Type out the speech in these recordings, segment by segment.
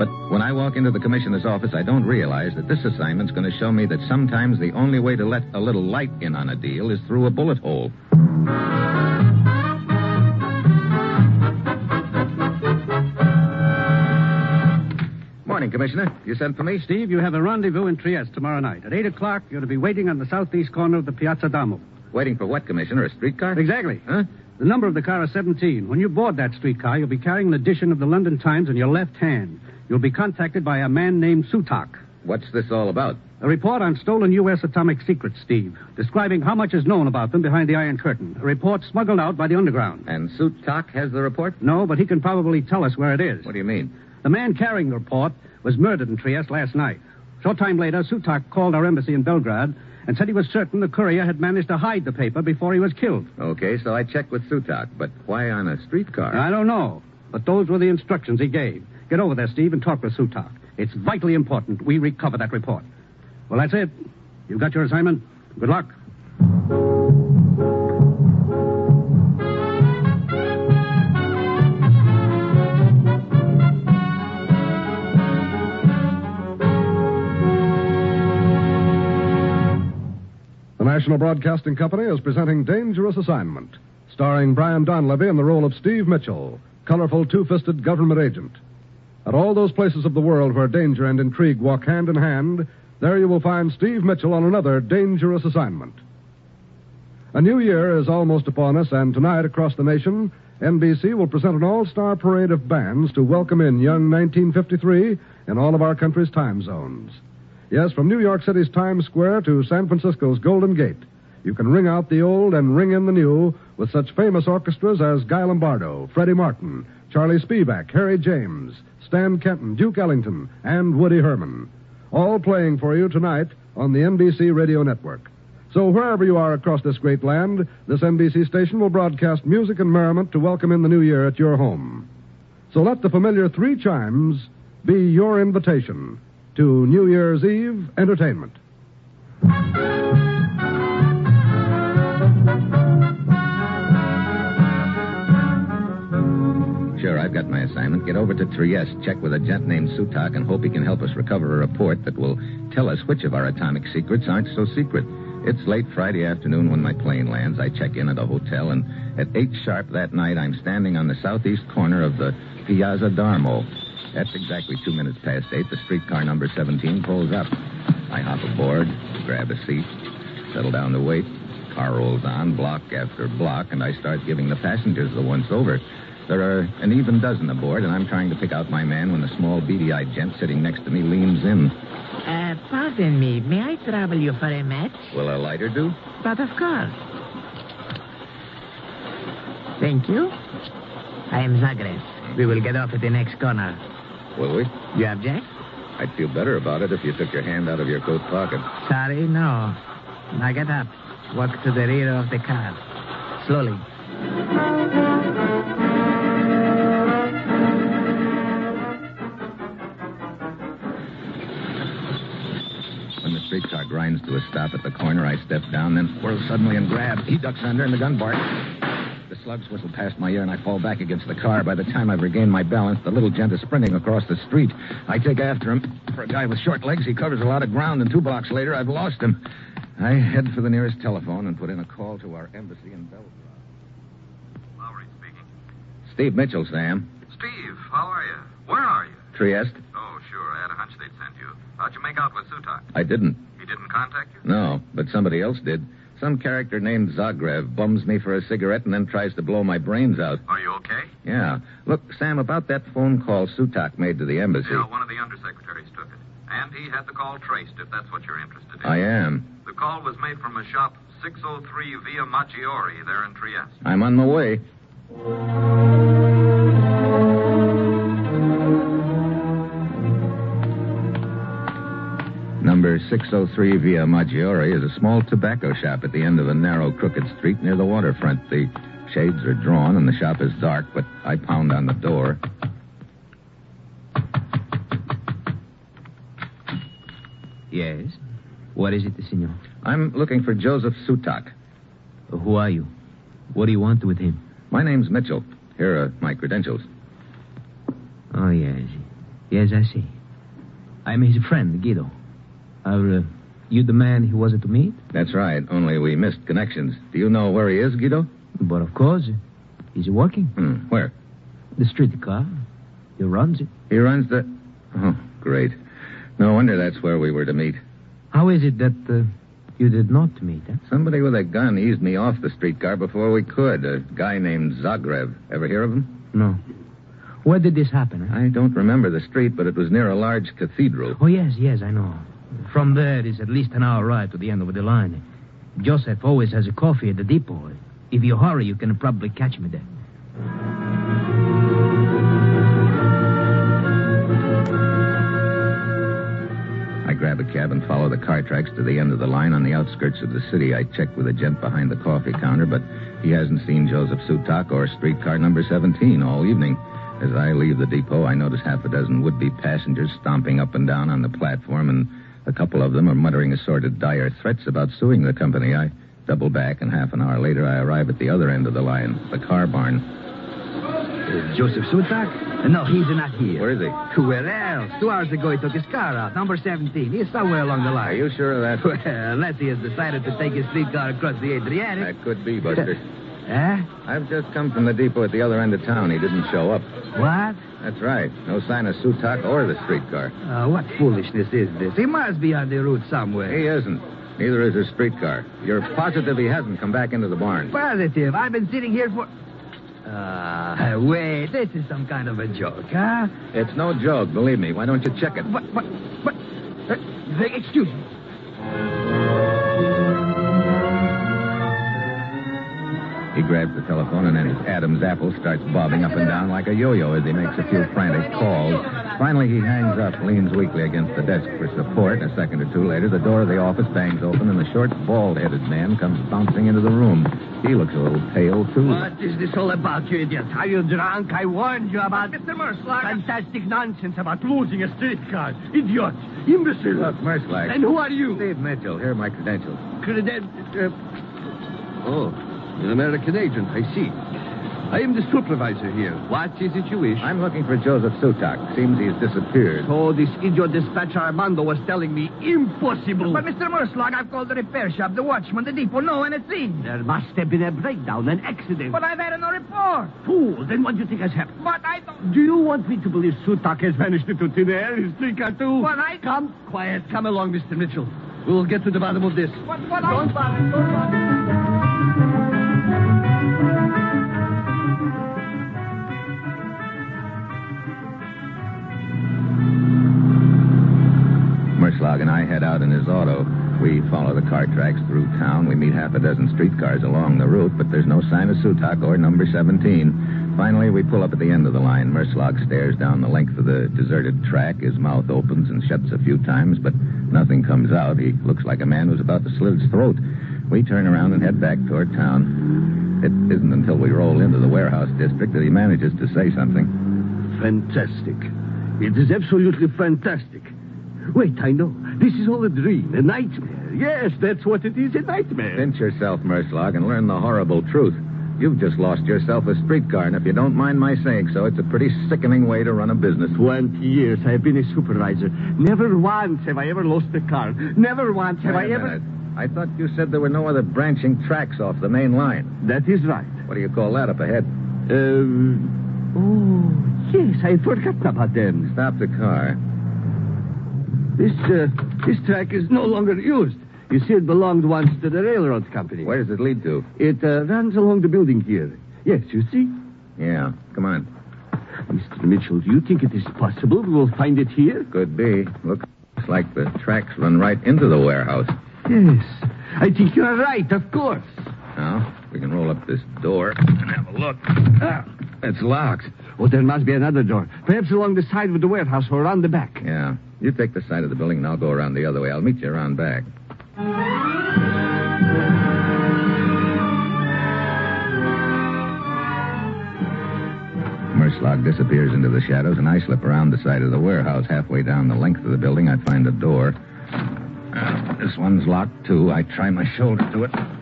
But when I walk into the commissioner's office, I don't realize that this assignment's going to show me that sometimes the only way to let a little light in on a deal is through a bullet hole. Morning, Commissioner. You sent for me? Steve, you have a rendezvous in Trieste tomorrow night. At 8 o'clock, you're to be waiting on the southeast corner of the Piazza Damo. Waiting for what, Commissioner? A streetcar? Exactly. Huh? The number of the car is 17. When you board that streetcar, you'll be carrying an edition of the London Times in your left hand. You'll be contacted by a man named Sutak. What's this all about? A report on stolen U.S. atomic secrets, Steve, describing how much is known about them behind the Iron Curtain. A report smuggled out by the underground. And Sutak has the report? No, but he can probably tell us where it is. What do you mean? The man carrying the report was murdered in Trieste last night. Short time later, Sutak called our embassy in Belgrade and said he was certain the courier had managed to hide the paper before he was killed. Okay, so I checked with Sutak, but why on a streetcar? I don't know, but those were the instructions he gave. Get over there, Steve, and talk with Sutak. It's vitally important we recover that report. Well, that's it. You've got your assignment. Good luck. The National Broadcasting Company is presenting Dangerous Assignment, starring Brian Donlevy in the role of Steve Mitchell, colorful two fisted government agent. At all those places of the world where danger and intrigue walk hand in hand, there you will find Steve Mitchell on another dangerous assignment. A new year is almost upon us, and tonight across the nation, NBC will present an all star parade of bands to welcome in young 1953 in all of our country's time zones. Yes, from New York City's Times Square to San Francisco's Golden Gate, you can ring out the old and ring in the new with such famous orchestras as Guy Lombardo, Freddy Martin, Charlie Spivak, Harry James, Stan Kenton, Duke Ellington, and Woody Herman. All playing for you tonight on the NBC Radio Network. So wherever you are across this great land, this NBC station will broadcast music and merriment to welcome in the new year at your home. So let the familiar three chimes be your invitation to New Year's Eve entertainment. I've got my assignment. Get over to Trieste, check with a gent named Sutak, and hope he can help us recover a report that will tell us which of our atomic secrets aren't so secret. It's late Friday afternoon when my plane lands. I check in at a hotel, and at 8 sharp that night, I'm standing on the southeast corner of the Piazza Darmo. That's exactly two minutes past 8. The streetcar number 17 pulls up. I hop aboard, grab a seat, settle down to wait. Car rolls on, block after block, and I start giving the passengers the once over. There are an even dozen aboard, and I'm trying to pick out my man when a small, beady eyed gent sitting next to me leans in. Uh, pardon me. May I trouble you for a match? Will a lighter do? But of course. Thank you. I am Zagreb. We will get off at the next corner. Will we? You object? I'd feel better about it if you took your hand out of your coat pocket. Sorry, no. Now get up. Walk to the rear of the car. Slowly. Grinds to a stop at the corner, I step down, then whirl suddenly and grab. He ducks under, and the gun barks. The slugs whistle past my ear, and I fall back against the car. By the time I've regained my balance, the little gent is sprinting across the street. I take after him. For a guy with short legs, he covers a lot of ground, and two blocks later, I've lost him. I head for the nearest telephone and put in a call to our embassy in Belgrade. Lowry speaking. Steve Mitchell, Sam. Steve, how are you? Where are you? Trieste? Oh, sure. I had a hunch they'd send you. How'd you make out with Sutak? I didn't. Didn't contact you? No, but somebody else did. Some character named Zagreb bums me for a cigarette and then tries to blow my brains out. Are you okay? Yeah. Look, Sam, about that phone call Sutak made to the embassy. Yeah, one of the undersecretaries took it. And he had the call traced, if that's what you're interested in. I am. The call was made from a shop 603 Via Maggiore there in Trieste. I'm on my way. 603 Via Maggiore is a small tobacco shop at the end of a narrow, crooked street near the waterfront. The shades are drawn and the shop is dark, but I pound on the door. Yes. What is it, senor? I'm looking for Joseph Sutak. Who are you? What do you want with him? My name's Mitchell. Here are my credentials. Oh, yes. Yes, I see. I'm his friend, Guido. Are uh, you the man he was to meet? That's right, only we missed connections. Do you know where he is, Guido? But of course. He's working. Hmm. Where? The streetcar. He runs it. He runs the. Oh, great. No wonder that's where we were to meet. How is it that uh, you did not meet, eh? Somebody with a gun eased me off the streetcar before we could. A guy named Zagreb. Ever hear of him? No. Where did this happen? eh? I don't remember the street, but it was near a large cathedral. Oh, yes, yes, I know. From there is at least an hour ride to the end of the line. Joseph always has a coffee at the depot. If you hurry, you can probably catch me there. I grab a cab and follow the car tracks to the end of the line on the outskirts of the city. I check with a gent behind the coffee counter, but he hasn't seen Joseph Sutak or streetcar number 17 all evening. As I leave the depot, I notice half a dozen would-be passengers stomping up and down on the platform, and a couple of them are muttering assorted dire threats about suing the company. I double back, and half an hour later, I arrive at the other end of the line, the car barn. Uh, Joseph Sutak? No, he's not here. Where is he? Where else? Two hours ago, he took his car out. Number 17. He's somewhere along the line. Are you sure of that? Well, unless he has decided to take his streetcar across the Adriatic. That could be, Buster. Huh? I've just come from the depot at the other end of town. He didn't show up. What? That's right. No sign of Sutak or the streetcar. Uh, what foolishness is this? He must be on the route somewhere. He isn't. Neither is his streetcar. You're positive he hasn't come back into the barn. Positive. I've been sitting here for. Uh, wait, this is some kind of a joke, huh? It's no joke, believe me. Why don't you check it? But, but, but. Uh, excuse me. He grabs the telephone, and then his Adam's apple starts bobbing up and down like a yo-yo as he makes a few frantic calls. Finally, he hangs up, leans weakly against the desk for support. and A second or two later, the door of the office bangs open, and the short, bald-headed man comes bouncing into the room. He looks a little pale, too. What is this all about, you idiot? Are you drunk? I warned you about Mr. Merschlag. fantastic nonsense about losing a streetcar. Idiot. Imbecile. Look, Merschlag. And who are you? Steve Mitchell. Here are my credentials. Creden- uh, oh, an American agent, I see. I am the supervisor here. What is it you wish? I'm looking for Joseph Sutak. Seems he's disappeared. So this idiot dispatcher Armando was telling me impossible. But, Mr. Merschlag, I've called the repair shop, the watchman, the depot. No anything. There must have been a breakdown, an accident. But I've had no report. Fool, then what do you think has happened? But I don't. Do you want me to believe Sutak has vanished into thin air? His streetcar too? But I- Come, quiet. Come along, Mr. Mitchell. We'll get to the bottom of this. But, but Don't bother. Don't bother. And I head out in his auto. We follow the car tracks through town. We meet half a dozen streetcars along the route, but there's no sign of Sutak or number 17. Finally, we pull up at the end of the line. Merschlag stares down the length of the deserted track. His mouth opens and shuts a few times, but nothing comes out. He looks like a man who's about to slit his throat. We turn around and head back toward town. It isn't until we roll into the warehouse district that he manages to say something. Fantastic. It is absolutely fantastic. Wait, I know. This is all a dream, a nightmare. Yes, that's what it is, a nightmare. Pinch yourself, Merschlag, and learn the horrible truth. You've just lost yourself a streetcar, and if you don't mind my saying so, it's a pretty sickening way to run a business. Twenty years I have been a supervisor. Never once have I ever lost a car. Never once have I ever. I thought you said there were no other branching tracks off the main line. That is right. What do you call that up ahead? Um. Oh, yes, I had forgotten about them. Stop the car. This, uh, this track is no longer used. You see, it belonged once to the railroad company. Where does it lead to? It uh, runs along the building here. Yes, you see? Yeah, come on. Mr. Mitchell, do you think it is possible we will find it here? Could be. Look, Looks like the tracks run right into the warehouse. Yes. I think you are right, of course. Now, we can roll up this door and have a look. Ah, it's locked. Oh, there must be another door. Perhaps along the side of the warehouse or around the back. Yeah. You take the side of the building, and I'll go around the other way. I'll meet you around back. Merschlag disappears into the shadows, and I slip around the side of the warehouse. Halfway down the length of the building, I find a door. Uh, this one's locked, too. I try my shoulder to it.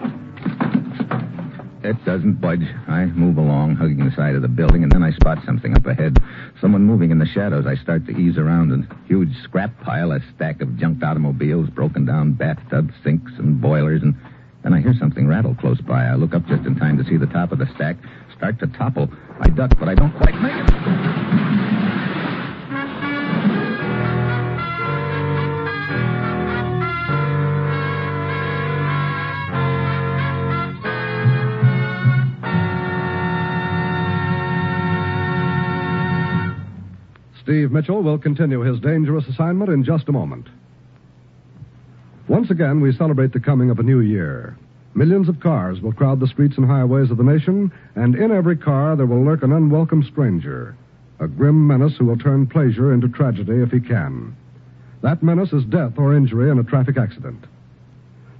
It doesn't budge. I move along, hugging the side of the building, and then I spot something up ahead. Someone moving in the shadows. I start to ease around a huge scrap pile, a stack of junked automobiles, broken down bathtubs, sinks, and boilers, and then I hear something rattle close by. I look up just in time to see the top of the stack start to topple. I duck, but I don't quite make it. Steve Mitchell will continue his dangerous assignment in just a moment. Once again, we celebrate the coming of a new year. Millions of cars will crowd the streets and highways of the nation, and in every car there will lurk an unwelcome stranger, a grim menace who will turn pleasure into tragedy if he can. That menace is death or injury in a traffic accident.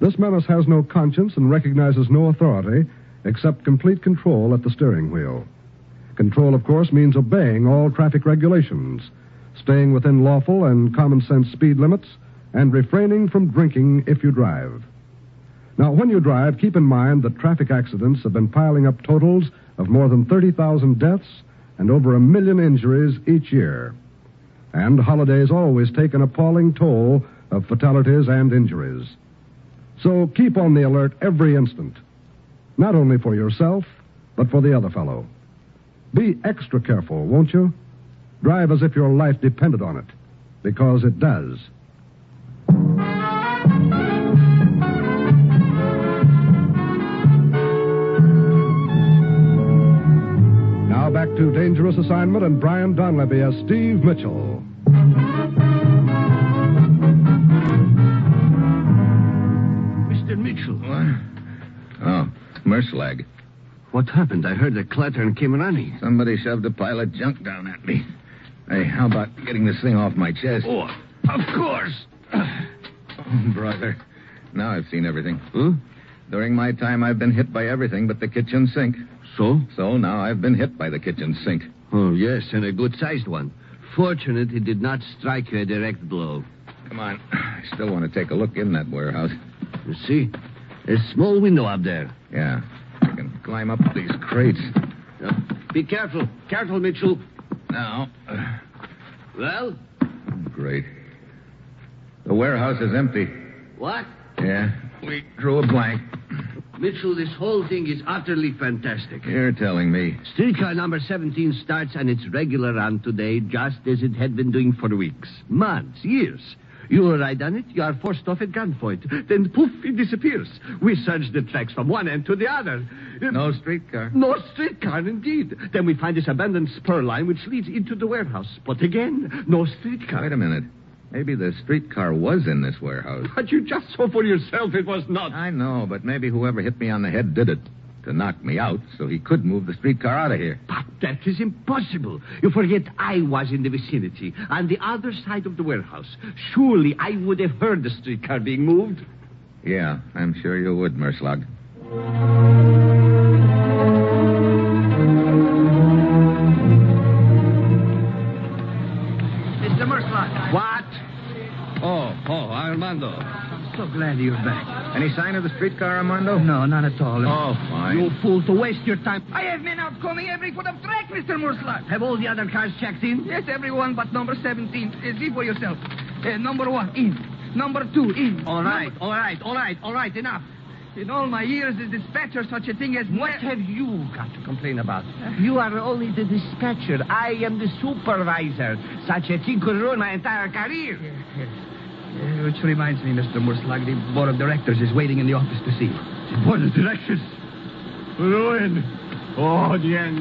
This menace has no conscience and recognizes no authority except complete control at the steering wheel. Control, of course, means obeying all traffic regulations, staying within lawful and common sense speed limits, and refraining from drinking if you drive. Now, when you drive, keep in mind that traffic accidents have been piling up totals of more than 30,000 deaths and over a million injuries each year. And holidays always take an appalling toll of fatalities and injuries. So keep on the alert every instant, not only for yourself, but for the other fellow. Be extra careful, won't you? Drive as if your life depended on it, because it does. Now back to Dangerous Assignment and Brian Donlevy as Steve Mitchell. Mr. Mitchell. What? Oh, Merschlag. What happened? I heard a clatter and came running. Somebody shoved a pile of junk down at me. Hey, how about getting this thing off my chest? Oh, of course. Oh, brother. Now I've seen everything. Huh? During my time, I've been hit by everything but the kitchen sink. So? So now I've been hit by the kitchen sink. Oh, yes, and a good sized one. Fortunate it did not strike you a direct blow. Come on. I still want to take a look in that warehouse. You see? A small window up there. Yeah. Climb up these crates. Uh, be careful. Careful, Mitchell. Now. uh, Well? great. The warehouse is empty. What? Yeah. We drew a blank. Mitchell, this whole thing is utterly fantastic. You're telling me. Streetcar number 17 starts on its regular run today, just as it had been doing for weeks, months, years. You ride on it, you are forced off at gunpoint. Then, poof, it disappears. We search the tracks from one end to the other. No streetcar. No streetcar, indeed. Then we find this abandoned spur line which leads into the warehouse. But again, no streetcar. Wait a minute. Maybe the streetcar was in this warehouse. But you just saw for yourself it was not. I know, but maybe whoever hit me on the head did it to knock me out so he could move the streetcar out of here. But that is impossible. You forget I was in the vicinity, on the other side of the warehouse. Surely I would have heard the streetcar being moved. Yeah, I'm sure you would, Merschlag. Mr. Merslot. What? Oh, oh, Armando. I'm so glad you're back. Any sign of the streetcar, Armando? No, not at all. Oh, fine. You fool to waste your time. I have men out combing every foot of track, Mr. Murslot. Have all the other cars checked in? Yes, everyone but number 17. Uh, see for yourself. Uh, number one, in. Number two, in. All right, all right, all right, all right, enough. In all my years as dispatcher, such a thing as... What have you got to complain about? You are only the dispatcher. I am the supervisor. Such a thing could ruin my entire career. Uh, which reminds me, Mr. Merschlag, the board of directors is waiting in the office to see. The board of directors. Ruin. Oh, the end.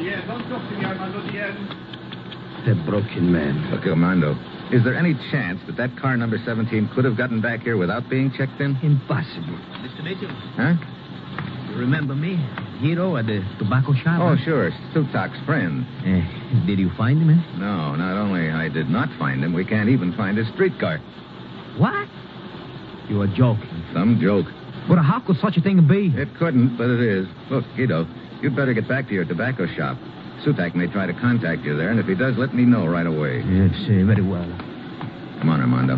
The end. Don't talk to me, Armando. The end. The broken man. Look, Armando, is there any chance that that car number 17 could have gotten back here without being checked in? Impossible. Mr. Mitchell, Huh? Remember me? Hero at the tobacco shop? Oh, sure. Sutak's friend. Eh, did you find him, eh? No, not only I did not find him, we can't even find his streetcar. What? You are joking. Some joke. But how could such a thing be? It couldn't, but it is. Look, Guido, you'd better get back to your tobacco shop. Sutak may try to contact you there, and if he does, let me know right away. Yes, uh, very well. Come on, Armando.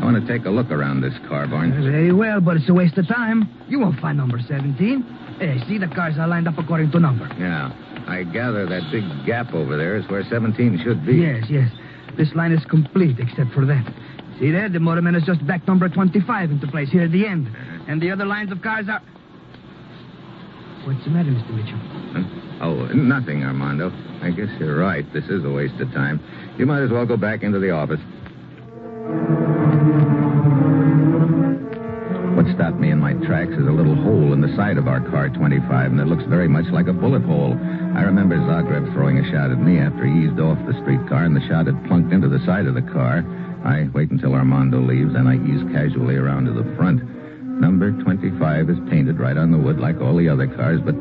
I want to take a look around this car barn. Very well, but it's a waste of time. You won't find number 17. Hey, see, the cars are lined up according to number. Yeah. I gather that big gap over there is where 17 should be. Yes, yes. This line is complete except for that. See there? The motorman has just backed number 25 into place here at the end. Uh-huh. And the other lines of cars are. What's the matter, Mr. Mitchell? Huh? Oh, nothing, Armando. I guess you're right. This is a waste of time. You might as well go back into the office. What stopped me in my tracks is a little hole in the side of our car 25, and it looks very much like a bullet hole. I remember Zagreb throwing a shot at me after he eased off the streetcar, and the shot had plunked into the side of the car. I wait until Armando leaves, and I ease casually around to the front. Number 25 is painted right on the wood like all the other cars, but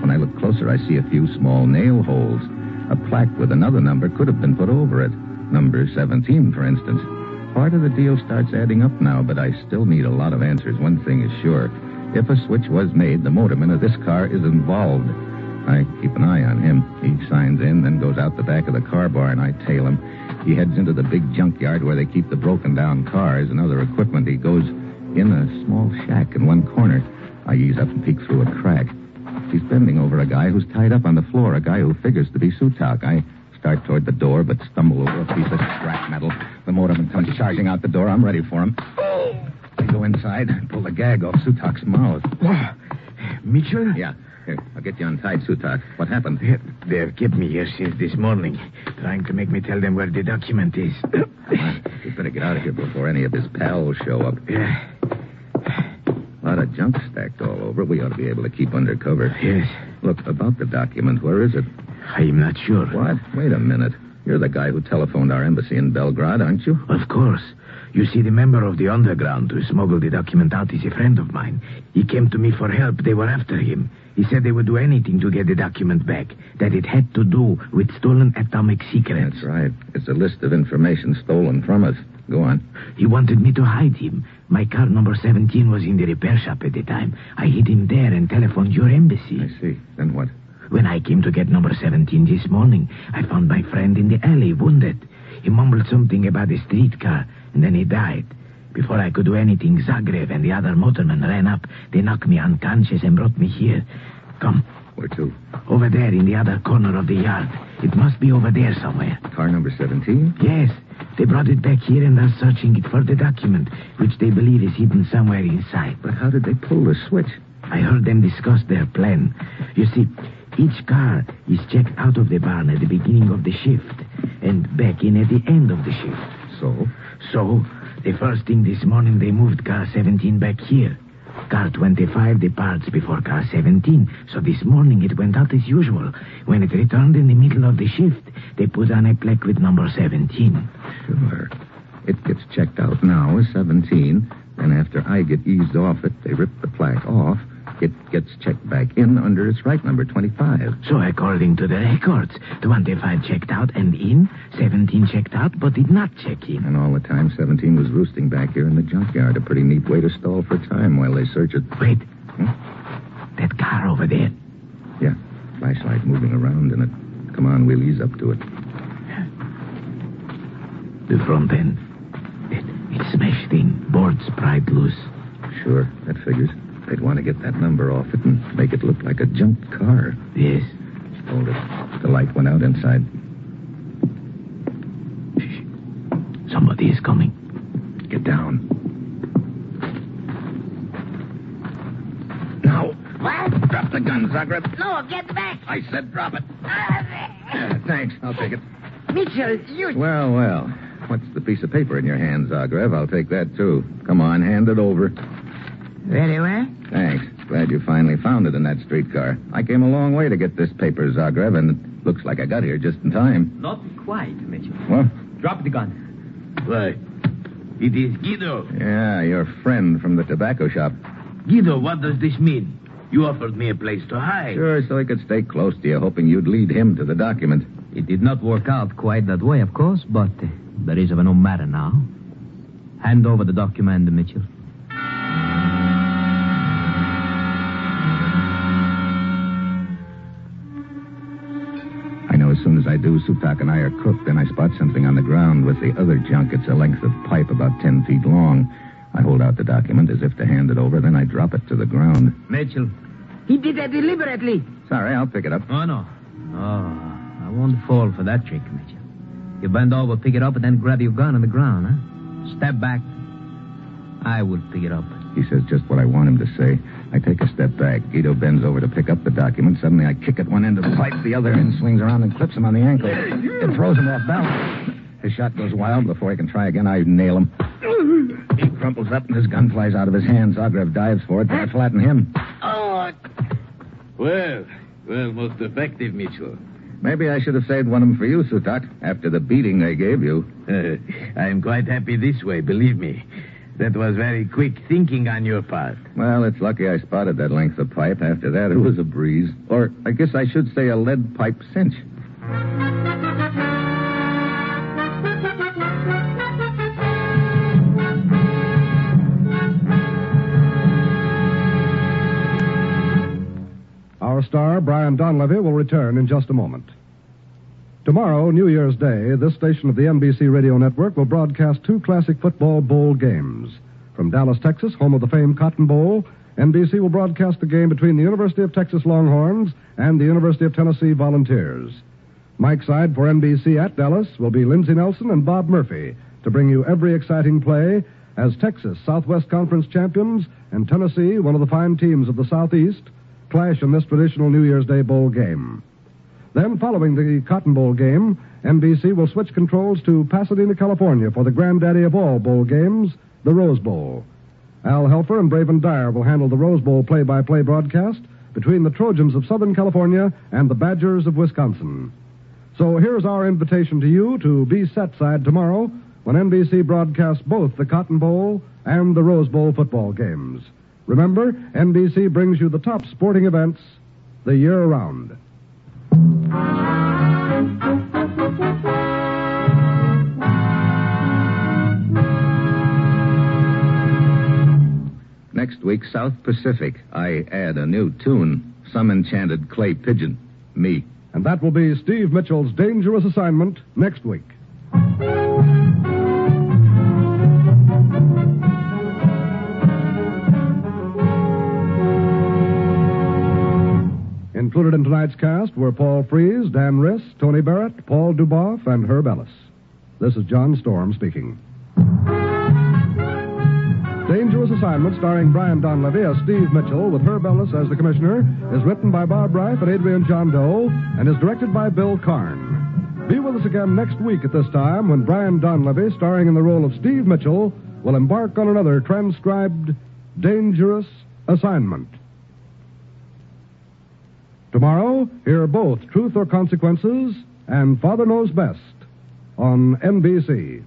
when I look closer, I see a few small nail holes. A plaque with another number could have been put over it. Number 17, for instance. Part of the deal starts adding up now, but I still need a lot of answers. One thing is sure. If a switch was made, the motorman of this car is involved. I keep an eye on him. He signs in, then goes out the back of the car barn. And I tail him. He heads into the big junkyard where they keep the broken down cars and other equipment. He goes in a small shack in one corner. I ease up and peek through a crack. He's bending over a guy who's tied up on the floor, a guy who figures to be Sutak. I start toward the door, but stumble over a piece of scrap metal. The motorman comes charging out the door. I'm ready for him. I go inside and pull the gag off Sutak's mouth. Mitchell? Yeah. Here, I'll get you untied, Sutak. What happened? They've kept me here since this morning, trying to make me tell them where the document is. Come on. We better get out of here before any of his pals show up. yeah. A lot of junk stacked all over. We ought to be able to keep under cover. Yes. Look, about the document, where is it? I'm not sure. What? Wait a minute. You're the guy who telephoned our embassy in Belgrade, aren't you? Of course. You see, the member of the underground who smuggled the document out is a friend of mine. He came to me for help. They were after him. He said they would do anything to get the document back, that it had to do with stolen atomic secrets. That's right. It's a list of information stolen from us. Go on. He wanted me to hide him. My car number 17 was in the repair shop at the time. I hid him there and telephoned your embassy. I see. Then what? When I came to get number 17 this morning, I found my friend in the alley, wounded. He mumbled something about a streetcar, and then he died. Before I could do anything, Zagreb and the other motormen ran up. They knocked me unconscious and brought me here. Come, Where to? over there in the other corner of the yard. It must be over there somewhere. Car number 17? Yes, they brought it back here and are searching it for the document, which they believe is hidden somewhere inside. But how did they pull the switch? I heard them discuss their plan. You see, each car is checked out of the barn at the beginning of the shift and back in at the end of the shift. So? So, the first thing this morning, they moved car 17 back here. Car 25 departs before car 17. So this morning it went out as usual. When it returned in the middle of the shift, they put on a plaque with number 17. Sure. It gets checked out now as 17. Then after I get eased off it, they rip the plaque off. It gets checked back in under its right number, 25. So according to the records, 25 checked out and in, 17 checked out but did not check in. And all the time, 17 was roosting back here in the junkyard. A pretty neat way to stall for time while they search it. Wait. Hmm? That car over there. Yeah, flashlight moving around in it. Come on, we'll ease up to it. The front end. It, it's smashed in. Boards pried loose. Sure, that figures. They'd want to get that number off it and make it look like a junk car. Yes. Hold it. The light went out inside. Somebody is coming. Get down. Now. What? Drop the gun, Zagreb. No, get back. I said drop it. Ah, Thanks. I'll take it. Mitchell, you. Well, well. What's the piece of paper in your hand, Zagreb? I'll take that, too. Come on, hand it over. Very well. Thanks. Glad you finally found it in that streetcar. I came a long way to get this paper, Zagreb, and it looks like I got here just in time. Not quite, Mitchell. What? Drop the gun. Why? It is Guido. Yeah, your friend from the tobacco shop. Guido, what does this mean? You offered me a place to hide. Sure, so he could stay close to you, hoping you'd lead him to the document. It did not work out quite that way, of course, but uh, that is of no matter now. Hand over the document, Mitchell. Soon as I do, Sutak and I are cooked. Then I spot something on the ground with the other junk. It's a length of pipe about ten feet long. I hold out the document as if to hand it over, then I drop it to the ground. Mitchell. He did that deliberately. Sorry, I'll pick it up. Oh, no. Oh, I won't fall for that trick, Mitchell. You bend over, pick it up, and then grab your gun on the ground, huh? Step back. I will pick it up. He says just what I want him to say. I take a step back. Guido bends over to pick up the document. Suddenly, I kick at one end of the pipe. The other end swings around and clips him on the ankle. It throws him off balance. His shot goes wild. Before he can try again, I nail him. He crumples up and his gun flies out of his hand. Zagreb dives for it, but I flatten him. Oh, Well, well, most effective, Mitchell. Maybe I should have saved one of them for you, Sutak, after the beating they gave you. I am quite happy this way, believe me. That was very quick thinking on your part. Well, it's lucky I spotted that length of pipe. After that, it was a breeze. Or I guess I should say a lead pipe cinch. Our star, Brian Donlevy, will return in just a moment. Tomorrow, New Year's Day, this station of the NBC Radio Network will broadcast two classic football bowl games. From Dallas, Texas, home of the famed Cotton Bowl, NBC will broadcast the game between the University of Texas Longhorns and the University of Tennessee Volunteers. Mike Side for NBC at Dallas will be Lindsey Nelson and Bob Murphy to bring you every exciting play as Texas, Southwest Conference champions, and Tennessee, one of the fine teams of the Southeast, clash in this traditional New Year's Day bowl game. Then, following the Cotton Bowl game, NBC will switch controls to Pasadena, California for the granddaddy of all bowl games, the Rose Bowl. Al Helfer and Braven Dyer will handle the Rose Bowl play by play broadcast between the Trojans of Southern California and the Badgers of Wisconsin. So here's our invitation to you to be set side tomorrow when NBC broadcasts both the Cotton Bowl and the Rose Bowl football games. Remember, NBC brings you the top sporting events the year around. Next week, South Pacific. I add a new tune. Some enchanted clay pigeon. Me. And that will be Steve Mitchell's dangerous assignment next week. Included in tonight's cast were Paul Frees, Dan Riss, Tony Barrett, Paul Dubov, and Herb Ellis. This is John Storm speaking. Dangerous Assignment, starring Brian Donlevy as Steve Mitchell, with Herb Ellis as the commissioner, is written by Bob Ryf and Adrian Gendot, and is directed by Bill Karn. Be with us again next week at this time when Brian Donlevy, starring in the role of Steve Mitchell, will embark on another transcribed Dangerous Assignment. Tomorrow, hear both Truth or Consequences and Father Knows Best on NBC.